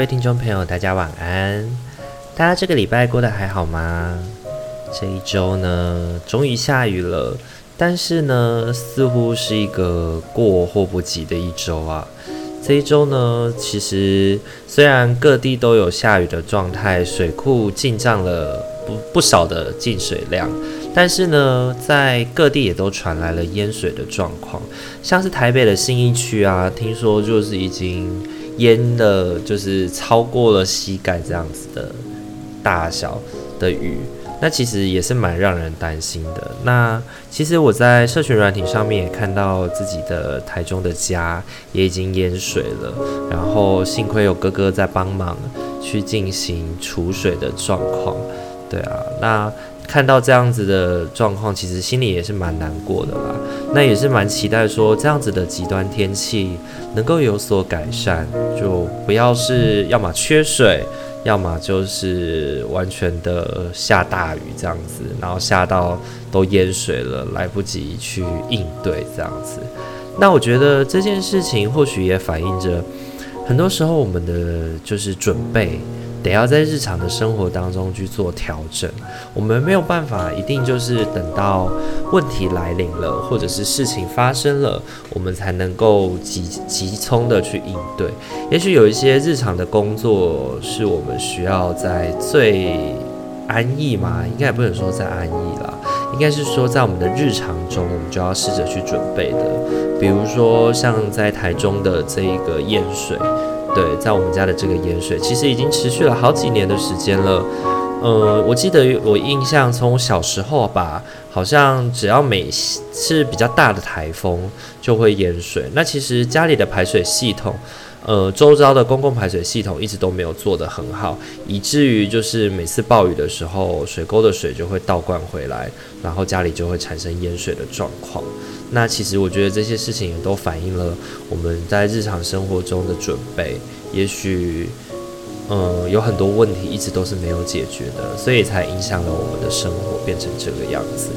各位听众朋友，大家晚安。大家这个礼拜过得还好吗？这一周呢，终于下雨了，但是呢，似乎是一个过或不及的一周啊。这一周呢，其实虽然各地都有下雨的状态，水库进账了不不少的进水量，但是呢，在各地也都传来了淹水的状况，像是台北的信义区啊，听说就是已经。淹的，就是超过了膝盖这样子的大小的雨，那其实也是蛮让人担心的。那其实我在社群软体上面也看到自己的台中的家也已经淹水了，然后幸亏有哥哥在帮忙去进行储水的状况。对啊，那。看到这样子的状况，其实心里也是蛮难过的啦。那也是蛮期待说这样子的极端天气能够有所改善，就不要是要么缺水，要么就是完全的下大雨这样子，然后下到都淹水了，来不及去应对这样子。那我觉得这件事情或许也反映着很多时候我们的就是准备。得要在日常的生活当中去做调整，我们没有办法一定就是等到问题来临了，或者是事情发生了，我们才能够急急匆的去应对。也许有一些日常的工作是我们需要在最安逸嘛，应该也不能说在安逸啦，应该是说在我们的日常中，我们就要试着去准备的。比如说像在台中的这一个淹水。对，在我们家的这个淹水，其实已经持续了好几年的时间了。呃，我记得我印象从小时候吧，好像只要每次比较大的台风就会淹水。那其实家里的排水系统，呃，周遭的公共排水系统一直都没有做得很好，以至于就是每次暴雨的时候，水沟的水就会倒灌回来，然后家里就会产生淹水的状况。那其实我觉得这些事情也都反映了我们在日常生活中的准备，也许，嗯，有很多问题一直都是没有解决的，所以才影响了我们的生活变成这个样子。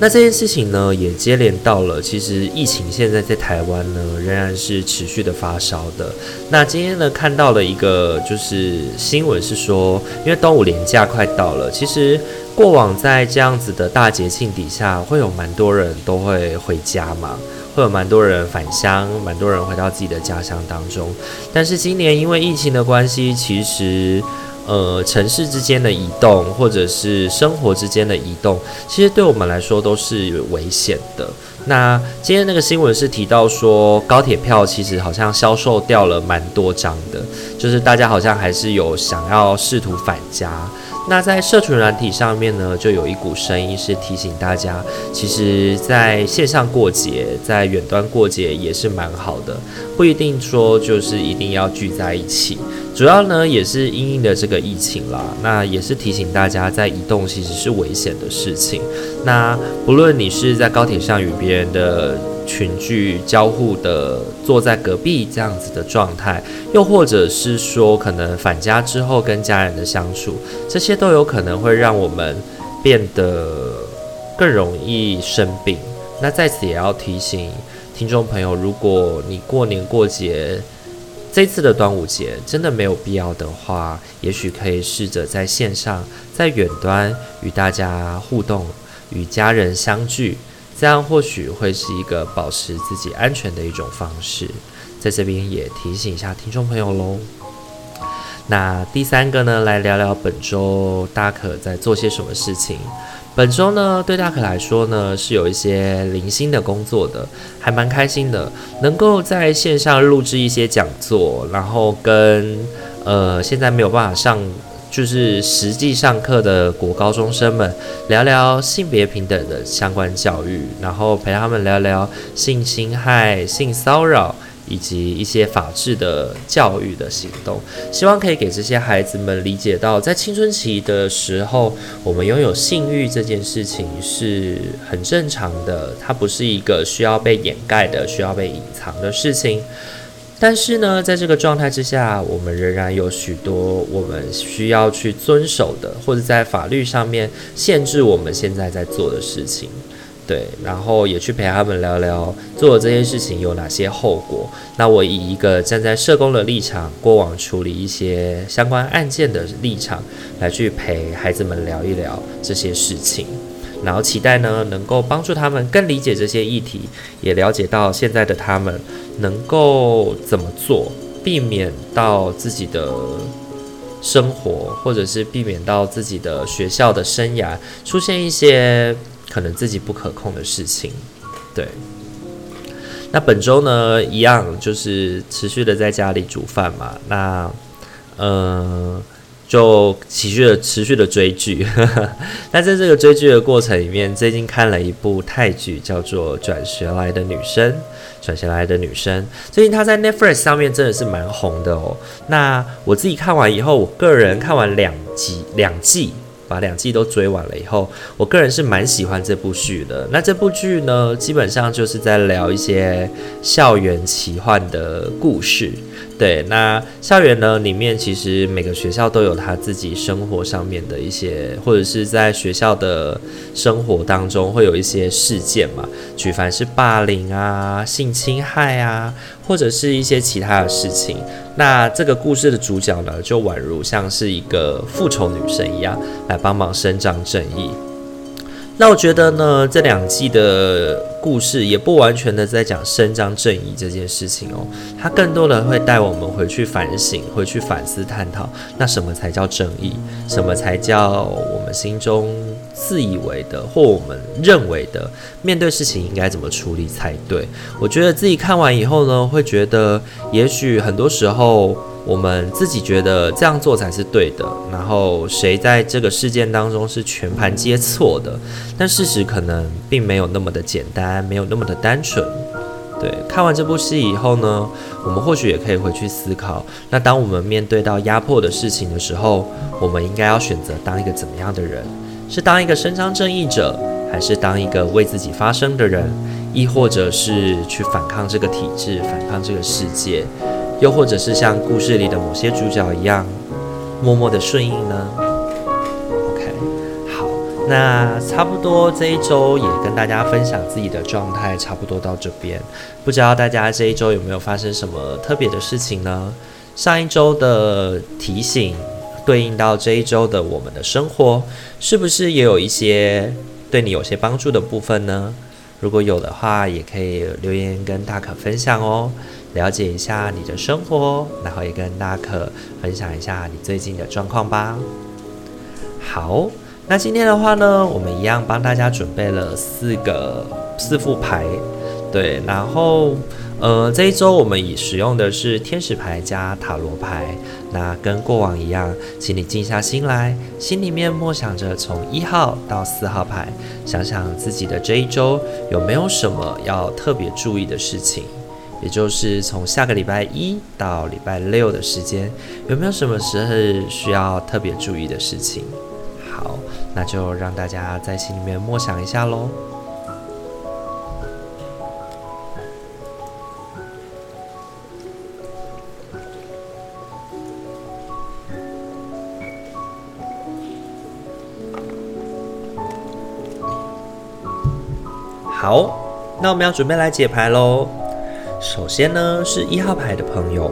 那这件事情呢，也接连到了，其实疫情现在在台湾呢，仍然是持续的发烧的。那今天呢，看到了一个就是新闻是说，因为端午连假快到了，其实。过往在这样子的大节庆底下，会有蛮多人都会回家嘛，会有蛮多人返乡，蛮多人回到自己的家乡当中。但是今年因为疫情的关系，其实呃城市之间的移动或者是生活之间的移动，其实对我们来说都是危险的。那今天那个新闻是提到说，高铁票其实好像销售掉了蛮多张的，就是大家好像还是有想要试图返家。那在社群软体上面呢，就有一股声音是提醒大家，其实在线上过节，在远端过节也是蛮好的，不一定说就是一定要聚在一起。主要呢也是因应的这个疫情啦，那也是提醒大家，在移动其实是危险的事情。那不论你是在高铁上与别人的群聚交互的坐在隔壁这样子的状态，又或者是说可能返家之后跟家人的相处，这些都有可能会让我们变得更容易生病。那在此也要提醒听众朋友，如果你过年过节这次的端午节真的没有必要的话，也许可以试着在线上在远端与大家互动，与家人相聚。这样或许会是一个保持自己安全的一种方式，在这边也提醒一下听众朋友喽。那第三个呢，来聊聊本周大可在做些什么事情。本周呢，对大可来说呢，是有一些零星的工作的，还蛮开心的，能够在线上录制一些讲座，然后跟呃现在没有办法上。就是实际上课的国高中生们聊聊性别平等的相关教育，然后陪他们聊聊性侵害、性骚扰以及一些法治的教育的行动，希望可以给这些孩子们理解到，在青春期的时候，我们拥有性欲这件事情是很正常的，它不是一个需要被掩盖的、需要被隐藏的事情。但是呢，在这个状态之下，我们仍然有许多我们需要去遵守的，或者在法律上面限制我们现在在做的事情。对，然后也去陪他们聊聊做这些事情有哪些后果。那我以一个站在社工的立场，过往处理一些相关案件的立场，来去陪孩子们聊一聊这些事情。然后期待呢，能够帮助他们更理解这些议题，也了解到现在的他们能够怎么做，避免到自己的生活，或者是避免到自己的学校的生涯出现一些。可能自己不可控的事情，对。那本周呢，一样就是持续的在家里煮饭嘛。那，嗯、就持续的持续的追剧。那在这个追剧的过程里面，最近看了一部泰剧，叫做《转学来的女生》。转学来的女生，最近她在 Netflix 上面真的是蛮红的哦。那我自己看完以后，我个人看完两集两季。把两季都追完了以后，我个人是蛮喜欢这部剧的。那这部剧呢，基本上就是在聊一些校园奇幻的故事。对，那校园呢里面，其实每个学校都有他自己生活上面的一些，或者是在学校的生活当中会有一些事件嘛，举凡是霸凌啊、性侵害啊，或者是一些其他的事情。那这个故事的主角呢，就宛如像是一个复仇女神一样，来帮忙伸张正义。那我觉得呢，这两季的故事也不完全的在讲伸张正义这件事情哦，它更多的会带我们回去反省，回去反思探讨，那什么才叫正义？什么才叫我们心中自以为的或我们认为的？面对事情应该怎么处理才对？我觉得自己看完以后呢，会觉得也许很多时候。我们自己觉得这样做才是对的，然后谁在这个事件当中是全盘皆错的？但事实可能并没有那么的简单，没有那么的单纯。对，看完这部戏以后呢，我们或许也可以回去思考：那当我们面对到压迫的事情的时候，我们应该要选择当一个怎么样的人？是当一个伸张正义者，还是当一个为自己发声的人？亦或者是去反抗这个体制，反抗这个世界？又或者是像故事里的某些主角一样，默默的顺应呢？OK，好，那差不多这一周也跟大家分享自己的状态，差不多到这边。不知道大家这一周有没有发生什么特别的事情呢？上一周的提醒对应到这一周的我们的生活，是不是也有一些对你有些帮助的部分呢？如果有的话，也可以留言跟大可分享哦。了解一下你的生活，然后也跟大可分享一下你最近的状况吧。好，那今天的话呢，我们一样帮大家准备了四个四副牌，对，然后呃这一周我们以使用的是天使牌加塔罗牌。那跟过往一样，请你静下心来，心里面默想着从一号到四号牌，想想自己的这一周有没有什么要特别注意的事情。也就是从下个礼拜一到礼拜六的时间，有没有什么时候需要特别注意的事情？好，那就让大家在心里面默想一下喽。好，那我们要准备来解牌喽。首先呢，是一号牌的朋友，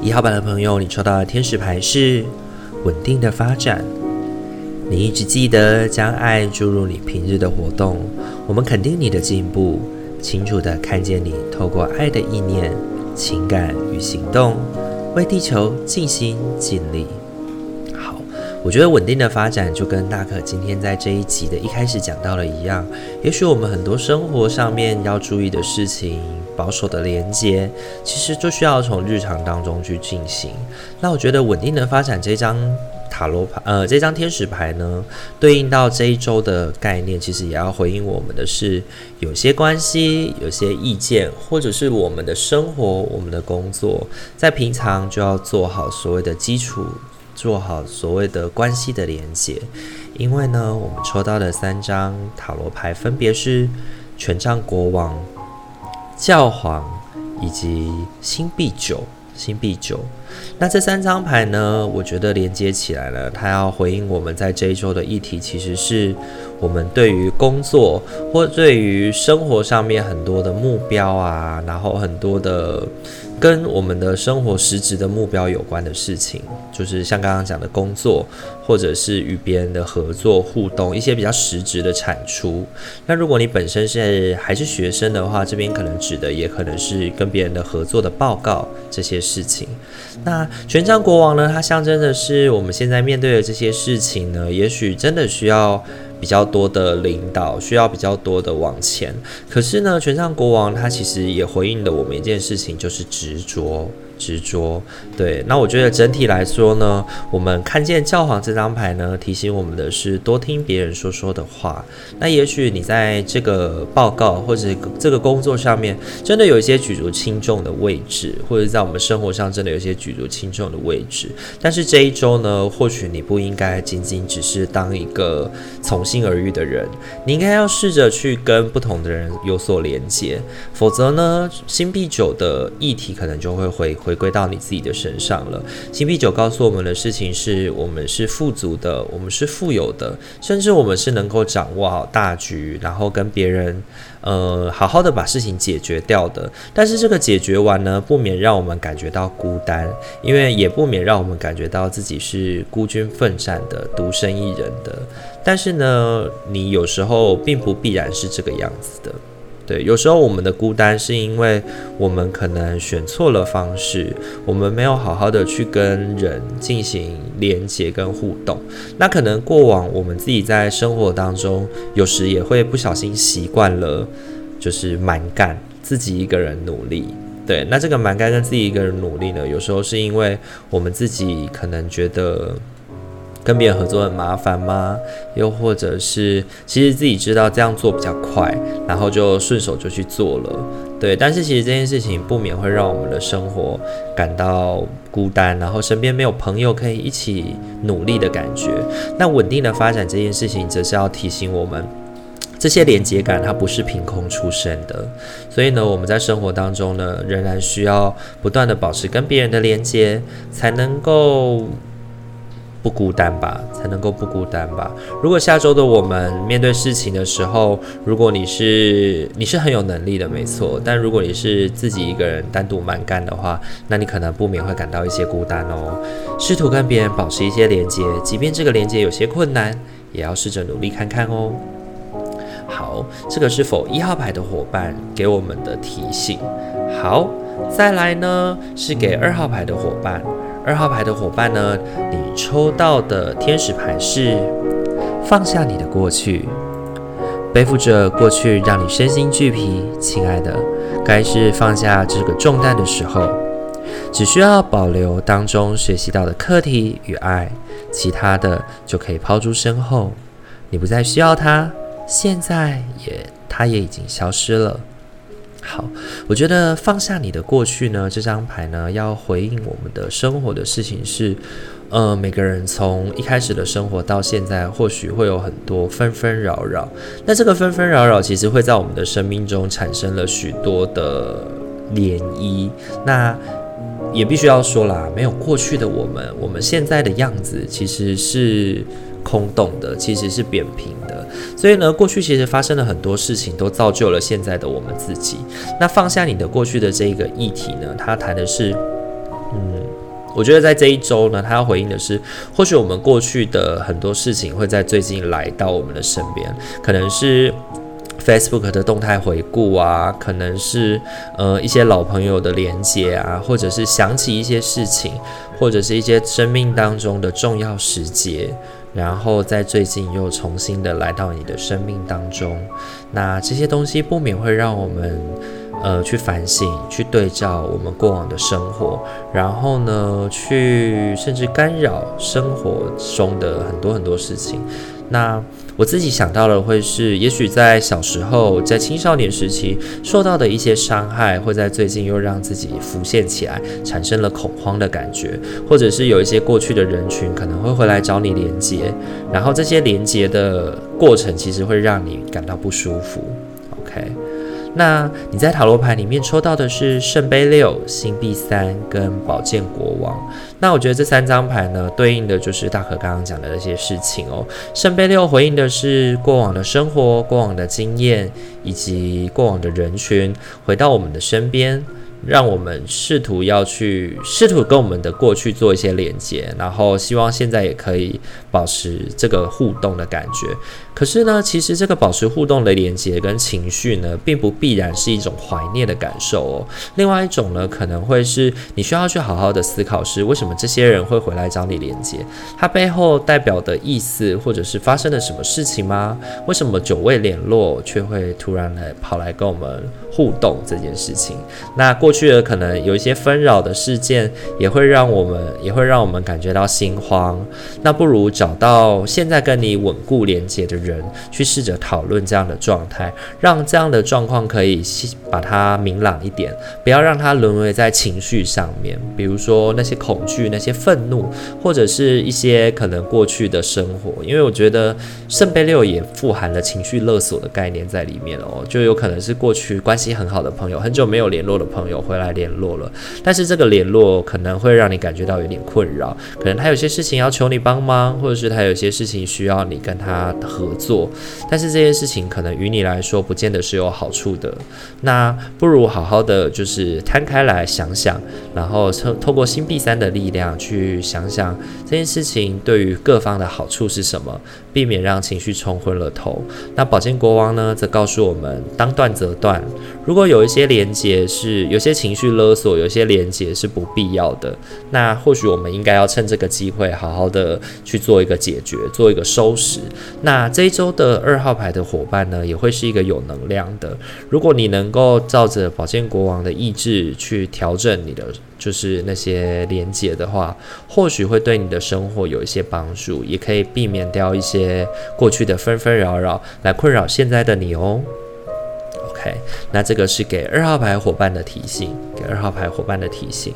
一号牌的朋友，你抽到的天使牌是稳定的发展。你一直记得将爱注入你平日的活动，我们肯定你的进步，清楚的看见你透过爱的意念、情感与行动，为地球尽心尽力。我觉得稳定的发展就跟大可今天在这一集的一开始讲到了一样，也许我们很多生活上面要注意的事情，保守的连接，其实就需要从日常当中去进行。那我觉得稳定的发展这张塔罗牌，呃，这张天使牌呢，对应到这一周的概念，其实也要回应我们的是，有些关系、有些意见，或者是我们的生活、我们的工作，在平常就要做好所谓的基础，做好所谓的关系的连接。因为呢，我们抽到的三张塔罗牌分别是权杖国王、教皇以及星币九。星币九，那这三张牌呢，我觉得连接起来了，它要回应我们在这一周的议题，其实是我们对于工作或对于生活上面很多的目标啊，然后很多的。跟我们的生活实质的目标有关的事情，就是像刚刚讲的工作，或者是与别人的合作互动，一些比较实质的产出。那如果你本身是还是学生的话，这边可能指的也可能是跟别人的合作的报告这些事情。那权杖国王呢，它象征的是我们现在面对的这些事情呢，也许真的需要。比较多的领导需要比较多的往前，可是呢，权杖国王他其实也回应了我们一件事情，就是执着。执着，对，那我觉得整体来说呢，我们看见教皇这张牌呢，提醒我们的是多听别人说说的话。那也许你在这个报告或者这个工作上面，真的有一些举足轻重的位置，或者在我们生活上真的有一些举足轻重的位置。但是这一周呢，或许你不应该仅仅只是当一个从心而遇的人，你应该要试着去跟不同的人有所连接，否则呢，星币九的议题可能就会回。回归到你自己的身上了。星币九告诉我们的事情是我们是富足的，我们是富有的，甚至我们是能够掌握好大局，然后跟别人呃好好的把事情解决掉的。但是这个解决完呢，不免让我们感觉到孤单，因为也不免让我们感觉到自己是孤军奋战的、独身一人的。但是呢，你有时候并不必然是这个样子的。对，有时候我们的孤单是因为我们可能选错了方式，我们没有好好的去跟人进行连接跟互动。那可能过往我们自己在生活当中，有时也会不小心习惯了，就是蛮干，自己一个人努力。对，那这个蛮干跟自己一个人努力呢，有时候是因为我们自己可能觉得。跟别人合作很麻烦吗？又或者是其实自己知道这样做比较快，然后就顺手就去做了，对。但是其实这件事情不免会让我们的生活感到孤单，然后身边没有朋友可以一起努力的感觉。那稳定的发展这件事情，则是要提醒我们，这些连接感它不是凭空出生的。所以呢，我们在生活当中呢，仍然需要不断的保持跟别人的连接，才能够。不孤单吧，才能够不孤单吧。如果下周的我们面对事情的时候，如果你是你是很有能力的，没错。但如果你是自己一个人单独蛮干的话，那你可能不免会感到一些孤单哦。试图跟别人保持一些连接，即便这个连接有些困难，也要试着努力看看哦。好，这个是否一号牌的伙伴给我们的提醒。好，再来呢是给二号牌的伙伴。二号牌的伙伴呢，你抽到的天使牌是放下你的过去，背负着过去让你身心俱疲，亲爱的，该是放下这个重担的时候，只需要保留当中学习到的课题与爱，其他的就可以抛诸身后，你不再需要它，现在也它也已经消失了。好，我觉得放下你的过去呢，这张牌呢，要回应我们的生活的事情是，呃，每个人从一开始的生活到现在，或许会有很多纷纷扰扰。那这个纷纷扰扰，其实会在我们的生命中产生了许多的涟漪。那也必须要说啦，没有过去的我们，我们现在的样子其实是空洞的，其实是扁平。所以呢，过去其实发生了很多事情，都造就了现在的我们自己。那放下你的过去的这个议题呢，它谈的是，嗯，我觉得在这一周呢，他要回应的是，或许我们过去的很多事情会在最近来到我们的身边，可能是 Facebook 的动态回顾啊，可能是呃一些老朋友的连接啊，或者是想起一些事情，或者是一些生命当中的重要时节。然后在最近又重新的来到你的生命当中，那这些东西不免会让我们呃，去反省，去对照我们过往的生活，然后呢，去甚至干扰生活中的很多很多事情。那我自己想到的会是，也许在小时候，在青少年时期受到的一些伤害，会在最近又让自己浮现起来，产生了恐慌的感觉，或者是有一些过去的人群可能会回来找你连接，然后这些连接的过程其实会让你感到不舒服。OK。那你在塔罗牌里面抽到的是圣杯六、星币三跟宝剑国王。那我觉得这三张牌呢，对应的就是大可刚刚讲的那些事情哦。圣杯六回应的是过往的生活、过往的经验以及过往的人群回到我们的身边。让我们试图要去试图跟我们的过去做一些连接，然后希望现在也可以保持这个互动的感觉。可是呢，其实这个保持互动的连接跟情绪呢，并不必然是一种怀念的感受哦。另外一种呢，可能会是你需要去好好的思考是为什么这些人会回来找你连接，它背后代表的意思，或者是发生了什么事情吗？为什么久未联络却会突然来跑来跟我们互动这件事情？那过去。的，可能有一些纷扰的事件，也会让我们也会让我们感觉到心慌。那不如找到现在跟你稳固连接的人，去试着讨论这样的状态，让这样的状况可以把它明朗一点，不要让它沦为在情绪上面。比如说那些恐惧、那些愤怒，或者是一些可能过去的生活。因为我觉得圣杯六也富含了情绪勒索的概念在里面哦，就有可能是过去关系很好的朋友，很久没有联络的朋友。回来联络了，但是这个联络可能会让你感觉到有点困扰，可能他有些事情要求你帮忙，或者是他有些事情需要你跟他合作，但是这些事情可能于你来说不见得是有好处的。那不如好好的就是摊开来想想，然后透透过星币三的力量去想想这件事情对于各方的好处是什么，避免让情绪冲昏了头。那宝剑国王呢，则告诉我们当断则断，如果有一些连接是有些。情绪勒索，有些连结是不必要的。那或许我们应该要趁这个机会，好好的去做一个解决，做一个收拾。那这一周的二号牌的伙伴呢，也会是一个有能量的。如果你能够照着宝剑国王的意志去调整你的，就是那些连结的话，或许会对你的生活有一些帮助，也可以避免掉一些过去的纷纷扰扰来困扰现在的你哦。那这个是给二号牌伙伴的提醒，给二号牌伙伴的提醒。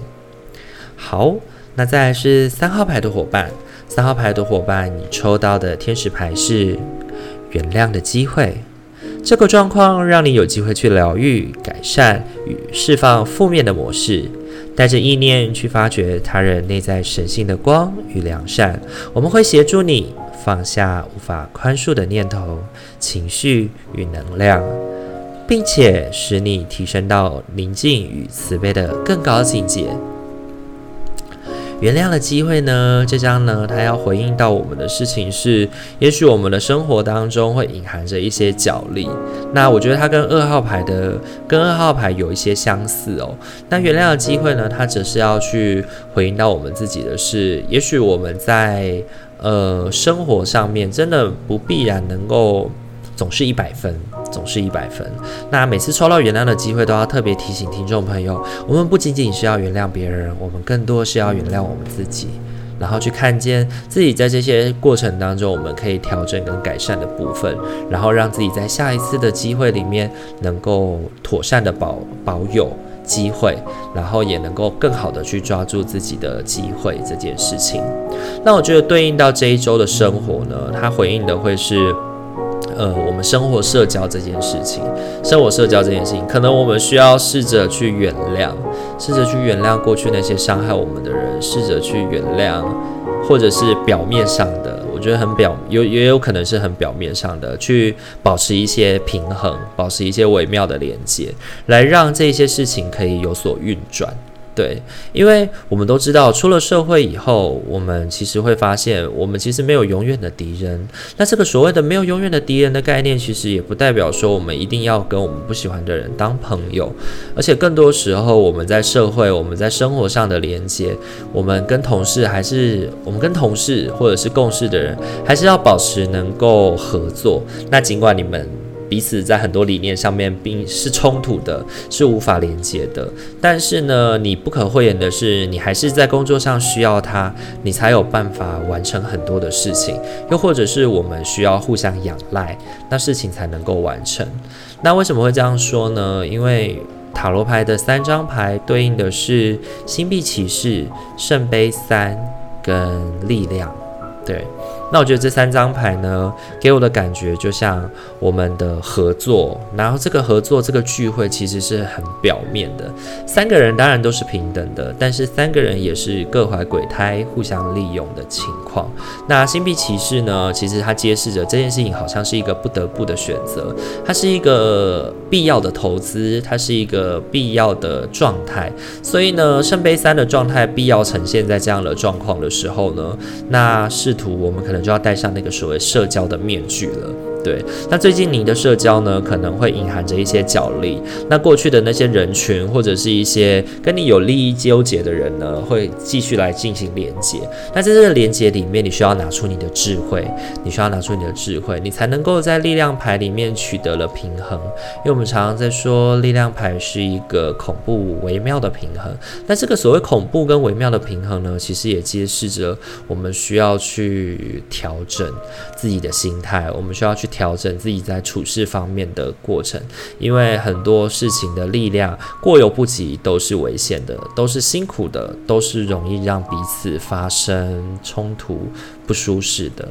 好，那再来是三号牌的伙伴，三号牌的伙伴，你抽到的天使牌是原谅的机会。这个状况让你有机会去疗愈、改善与释放负面的模式，带着意念去发掘他人内在神性的光与良善。我们会协助你放下无法宽恕的念头、情绪与能量。并且使你提升到宁静与慈悲的更高境界。原谅的机会呢？这张呢，它要回应到我们的事情是，也许我们的生活当中会隐含着一些角力。那我觉得它跟二号牌的，跟二号牌有一些相似哦。那原谅的机会呢？它只是要去回应到我们自己的事。也许我们在呃生活上面真的不必然能够。总是一百分，总是一百分。那每次抽到原谅的机会，都要特别提醒听众朋友，我们不仅仅是要原谅别人，我们更多是要原谅我们自己，然后去看见自己在这些过程当中，我们可以调整跟改善的部分，然后让自己在下一次的机会里面能够妥善的保保有机会，然后也能够更好的去抓住自己的机会这件事情。那我觉得对应到这一周的生活呢，它回应的会是。呃，我们生活社交这件事情，生活社交这件事情，可能我们需要试着去原谅，试着去原谅过去那些伤害我们的人，试着去原谅，或者是表面上的，我觉得很表有也有可能是很表面上的，去保持一些平衡，保持一些微妙的连接，来让这些事情可以有所运转。对，因为我们都知道，出了社会以后，我们其实会发现，我们其实没有永远的敌人。那这个所谓的没有永远的敌人的概念，其实也不代表说我们一定要跟我们不喜欢的人当朋友。而且更多时候，我们在社会、我们在生活上的连接，我们跟同事还是我们跟同事或者是共事的人，还是要保持能够合作。那尽管你们。彼此在很多理念上面并是冲突的，是无法连接的。但是呢，你不可讳言的是，你还是在工作上需要他，你才有办法完成很多的事情。又或者是我们需要互相仰赖，那事情才能够完成。那为什么会这样说呢？因为塔罗牌的三张牌对应的是星币骑士、圣杯三跟力量，对。那我觉得这三张牌呢，给我的感觉就像我们的合作，然后这个合作这个聚会其实是很表面的。三个人当然都是平等的，但是三个人也是各怀鬼胎、互相利用的情况。那星币骑士呢，其实它揭示着这件事情好像是一个不得不的选择，它是一个必要的投资，它是一个必要的状态。所以呢，圣杯三的状态必要呈现在这样的状况的时候呢，那试图我们可能。就要戴上那个所谓社交的面具了。对，那最近您的社交呢，可能会隐含着一些角力。那过去的那些人群，或者是一些跟你有利益纠结的人呢，会继续来进行连接。那在这个连接里面，你需要拿出你的智慧，你需要拿出你的智慧，你才能够在力量牌里面取得了平衡。因为我们常常在说，力量牌是一个恐怖微妙的平衡。那这个所谓恐怖跟微妙的平衡呢，其实也揭示着我们需要去调整自己的心态，我们需要去。调整自己在处事方面的过程，因为很多事情的力量过犹不及，都是危险的，都是辛苦的，都是容易让彼此发生冲突、不舒适的。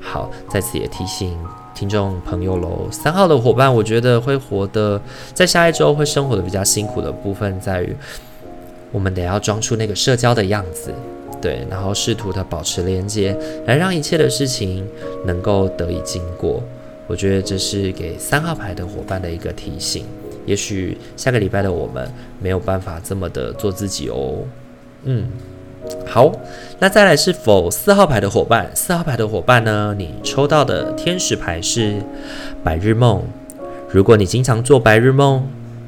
好，在此也提醒听众朋友喽，三号的伙伴，我觉得会活得在下一周会生活的比较辛苦的部分在于，我们得要装出那个社交的样子。对，然后试图的保持连接，来让一切的事情能够得以经过。我觉得这是给三号牌的伙伴的一个提醒。也许下个礼拜的我们没有办法这么的做自己哦。嗯，好，那再来是否四号牌的伙伴？四号牌的伙伴呢？你抽到的天使牌是白日梦。如果你经常做白日梦，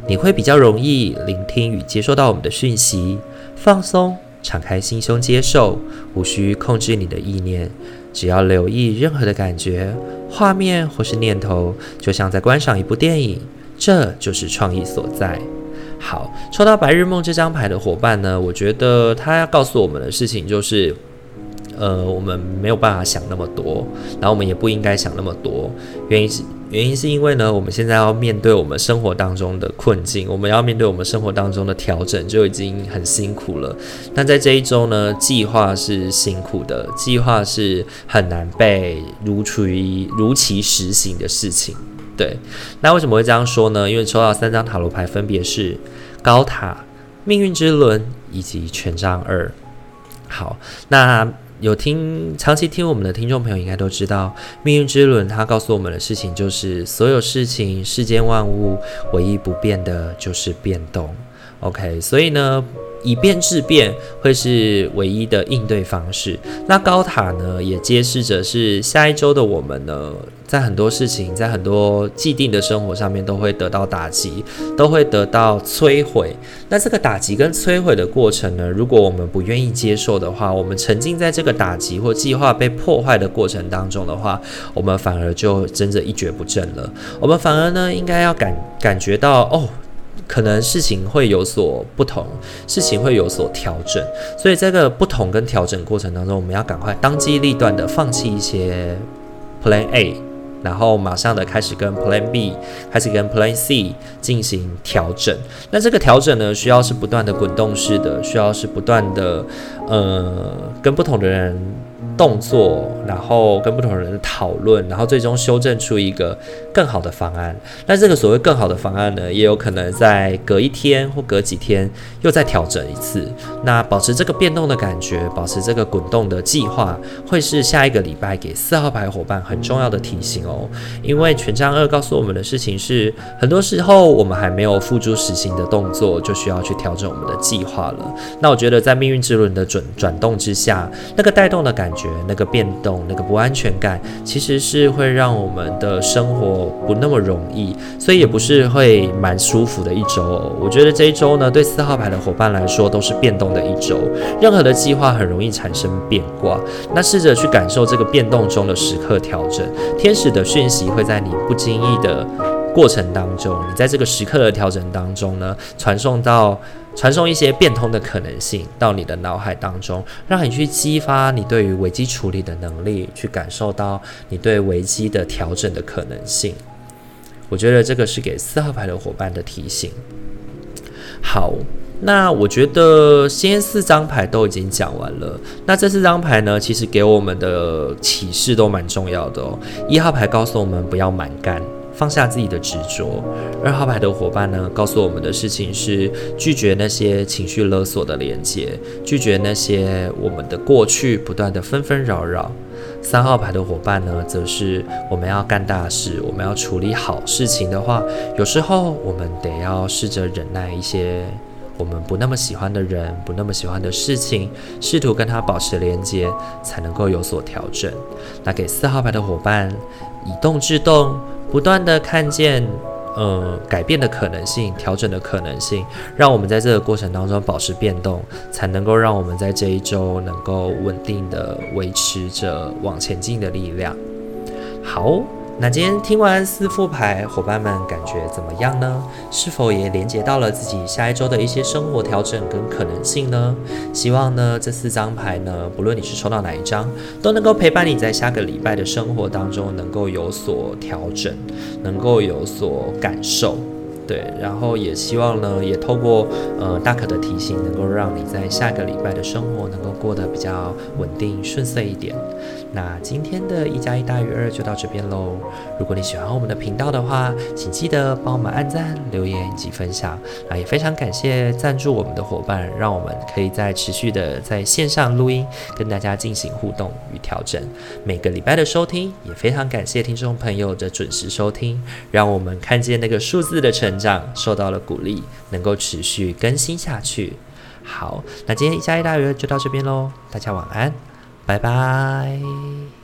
你会比较容易聆听与接收到我们的讯息，放松，敞开心胸接受，无需控制你的意念。只要留意任何的感觉、画面或是念头，就像在观赏一部电影，这就是创意所在。好，抽到白日梦这张牌的伙伴呢，我觉得他要告诉我们的事情就是。呃，我们没有办法想那么多，然后我们也不应该想那么多。原因是原因是因为呢，我们现在要面对我们生活当中的困境，我们要面对我们生活当中的调整，就已经很辛苦了。那在这一周呢，计划是辛苦的，计划是很难被如处于如期实行的事情。对，那为什么会这样说呢？因为抽到三张塔罗牌，分别是高塔、命运之轮以及权杖二。好，那。有听长期听我们的听众朋友应该都知道，命运之轮它告诉我们的事情就是，所有事情、世间万物，唯一不变的就是变动。OK，所以呢。以变质变会是唯一的应对方式。那高塔呢，也揭示着是下一周的我们呢，在很多事情，在很多既定的生活上面都会得到打击，都会得到摧毁。那这个打击跟摧毁的过程呢，如果我们不愿意接受的话，我们沉浸在这个打击或计划被破坏的过程当中的话，我们反而就真的一蹶不振了。我们反而呢，应该要感感觉到哦。可能事情会有所不同，事情会有所调整，所以这个不同跟调整过程当中，我们要赶快当机立断的放弃一些 Plan A，然后马上的开始跟 Plan B，开始跟 Plan C 进行调整。那这个调整呢，需要是不断的滚动式的，需要是不断的，呃，跟不同的人。动作，然后跟不同人讨论，然后最终修正出一个更好的方案。那这个所谓更好的方案呢，也有可能在隔一天或隔几天又再调整一次。那保持这个变动的感觉，保持这个滚动的计划，会是下一个礼拜给四号牌伙伴很重要的提醒哦。因为权杖二告诉我们的事情是，很多时候我们还没有付诸实行的动作，就需要去调整我们的计划了。那我觉得在命运之轮的转转动之下，那个带动的感觉。觉那个变动，那个不安全感，其实是会让我们的生活不那么容易，所以也不是会蛮舒服的一周哦。我觉得这一周呢，对四号牌的伙伴来说都是变动的一周，任何的计划很容易产生变卦。那试着去感受这个变动中的时刻调整，天使的讯息会在你不经意的过程当中，你在这个时刻的调整当中呢，传送到传送一些变通的可能性到你的脑海当中，让你去激发你对于危机处理的能力，去感受到你对危机的调整的可能性。我觉得这个是给四号牌的伙伴的提醒。好。那我觉得先四张牌都已经讲完了。那这四张牌呢，其实给我们的启示都蛮重要的哦。一号牌告诉我们不要蛮干，放下自己的执着。二号牌的伙伴呢，告诉我们的事情是拒绝那些情绪勒索的连接，拒绝那些我们的过去不断的纷纷扰扰。三号牌的伙伴呢，则是我们要干大事，我们要处理好事情的话，有时候我们得要试着忍耐一些。我们不那么喜欢的人，不那么喜欢的事情，试图跟他保持连接，才能够有所调整。那给四号牌的伙伴，以动制动，不断的看见，呃，改变的可能性，调整的可能性，让我们在这个过程当中保持变动，才能够让我们在这一周能够稳定的维持着往前进的力量。好。那今天听完四副牌，伙伴们感觉怎么样呢？是否也连接到了自己下一周的一些生活调整跟可能性呢？希望呢这四张牌呢，不论你是抽到哪一张，都能够陪伴你在下个礼拜的生活当中能够有所调整，能够有所感受。对，然后也希望呢，也透过呃大可的提醒，能够让你在下个礼拜的生活能够过得比较稳定顺遂一点。那今天的一加一大于二就到这边喽。如果你喜欢我们的频道的话，请记得帮我们按赞、留言以及分享。啊，也非常感谢赞助我们的伙伴，让我们可以在持续的在线上录音，跟大家进行互动与调整。每个礼拜的收听，也非常感谢听众朋友的准时收听，让我们看见那个数字的成长受到了鼓励，能够持续更新下去。好，那今天一加一大于二就到这边喽，大家晚安。拜拜。